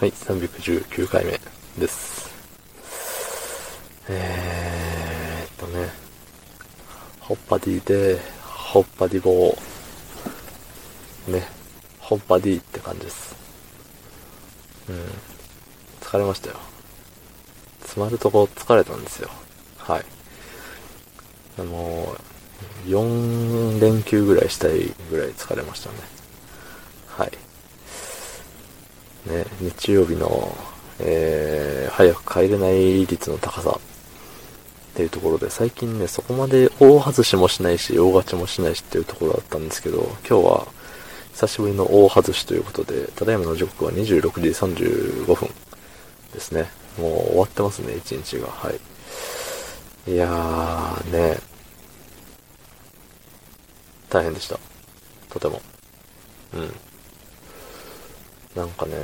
はい、319回目です。えーっとね、ホッパディで、ホッパディボー。ね、ホッパディって感じです。うん。疲れましたよ。詰まるとこ疲れたんですよ。はい。あのー、4連休ぐらいしたいぐらい疲れましたね。はい。ね、日曜日の、えー、早く帰れない率の高さっていうところで、最近ね、そこまで大外しもしないし、大勝ちもしないしっていうところだったんですけど、今日は久しぶりの大外しということで、ただいまの時刻は26時35分ですね。もう終わってますね、一日が。はい。いやー、ね、大変でした。とても。うん。なんかね、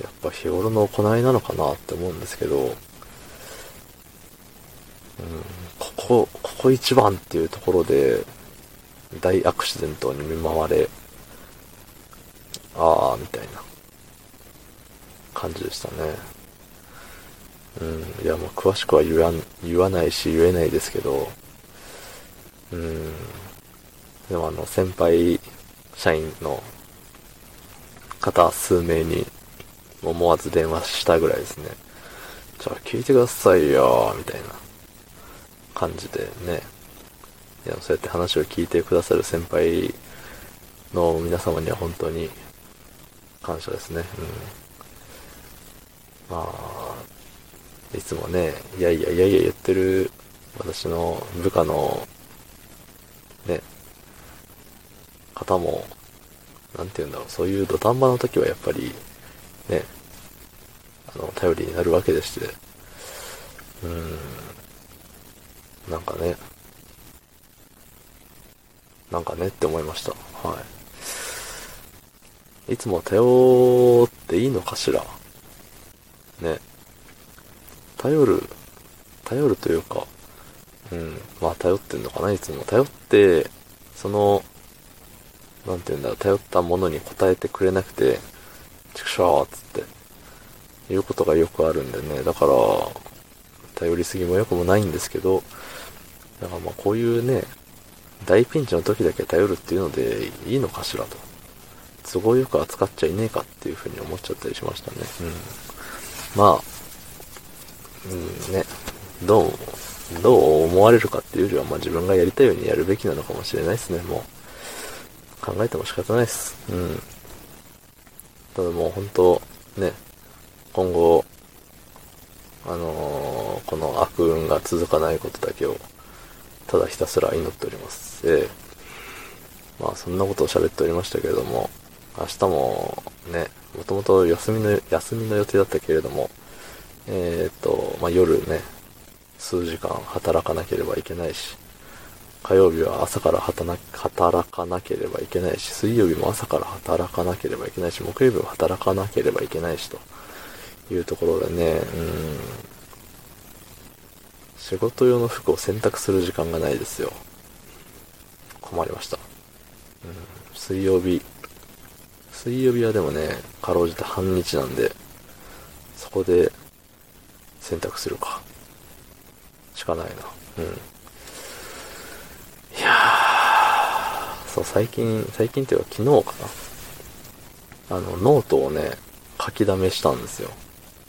やっぱ日頃の行いなのかなって思うんですけど、うん、ここ、ここ一番っていうところで、大アクシデントに見舞われ、あー、みたいな感じでしたね。うん、いや、もう詳しくは言わ、言わないし言えないですけど、うん、でもあの、先輩社員の方数名に思わず電話したぐらいですね。じゃあ聞いてくださいよ、みたいな感じでね。いや、そうやって話を聞いてくださる先輩の皆様には本当に感謝ですね。うん。まあ、いつもね、いやいやいやいや言ってる私の部下のね、方も、なんて言うんだろう、そういう土壇場の時はやっぱり、ね、あの、頼りになるわけでして、うーん、なんかね、なんかねって思いました。はい。いつも頼っていいのかしら？ね。頼る、頼るというか、うん、まあ頼ってんのかな、いつも。頼って、その、なんて言うんだろう、頼ったものに応えてくれなくて、ちくしょーっつって、いうことがよくあるんでね。だから、頼りすぎも良くもないんですけど、だからまあこういうね、大ピンチの時だけ頼るっていうのでいいのかしらと。都合よく扱っちゃいねえかっていうふうに思っちゃったりしましたね。うん。まあ、うんね、どう、どう思われるかっていうよりは、まあ自分がやりたいようにやるべきなのかもしれないですね、もう。考えても仕方ないです。うん。ただもう本当、ね、今後、あのーこの悪運が続かないことだけを、ただひたすら祈っております。ええまあそんなことを喋っておりましたけれども、明日もね、もともと休みの、休みの予定だったけれども、えっ、と、まあ夜ね、数時間働かなければいけないし、火曜日は朝から働かなければいけないし、水曜日も朝から働かなければいけないし、木曜日も働かなければいけないし、というところでね、うん、仕事用の服を選択する時間がないですよ。困りました。うん、水曜日、水曜日はでもね、かろうじて半日なんで、そこで選択するか。しかないな。うん。いやー、そう、最近、最近っていうか昨日かな。あの、ノートをね、書き溜めしたんですよ。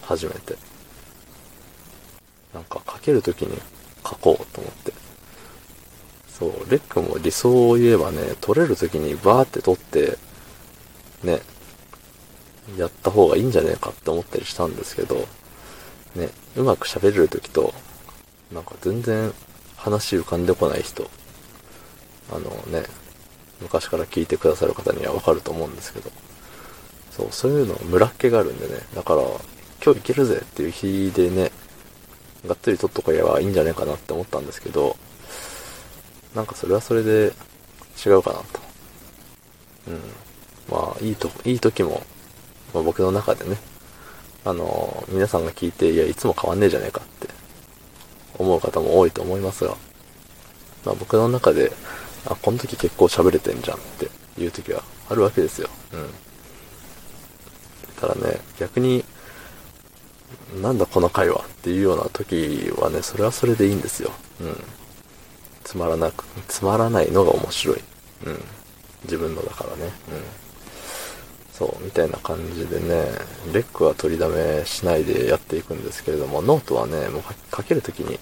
初めて。なんか書けるときに書こうと思って。そう、レックも理想を言えばね、取れるときにバーって取って、ね、やった方がいいんじゃねえかって思ったりしたんですけど、ね、うまく喋れるときと、なんか全然話浮かんでこない日と、あのね、昔から聞いてくださる方にはわかると思うんですけど、そう、そういうのムラっ気があるんでね、だから、今日いけるぜっていう日でね、がっつり取っとけばいいんじゃねえかなって思ったんですけど、なんかそれはそれで違うかなと。うん。まあ、いいと、いい時も、まあ、僕の中でね、あの、皆さんが聞いて、いや、いつも変わんねえじゃねえかって思う方も多いと思いますが、まあ僕の中で、あ、この時結構喋れてんじゃんっていう時はあるわけですよ。うん。たらね、逆に、なんだこの回はっていうような時はね、それはそれでいいんですよ。うん。つまらなく、つまらないのが面白い。うん。自分のだからね。うん。そう、みたいな感じでね、レックは取りだめしないでやっていくんですけれども、ノートはね、もう書けるときに、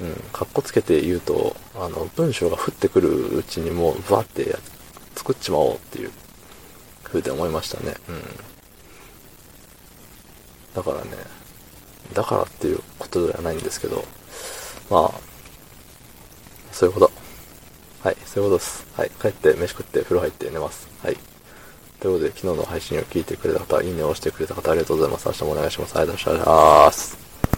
うん、かっこつけて言うと、あの、文章が降ってくるうちにもう、バって作っちまおうっていう、風で思いましたね。うん。だからね、だからっていうことではないんですけど、まあ、そういうこと。はい、そういうことです。はい、帰って飯食って風呂入って寝ます。はい。ということで、昨日の配信を聞いてくれた方、いいねを押してくれた方、ありがとうございます。明日もお願いします。ありがとうございます。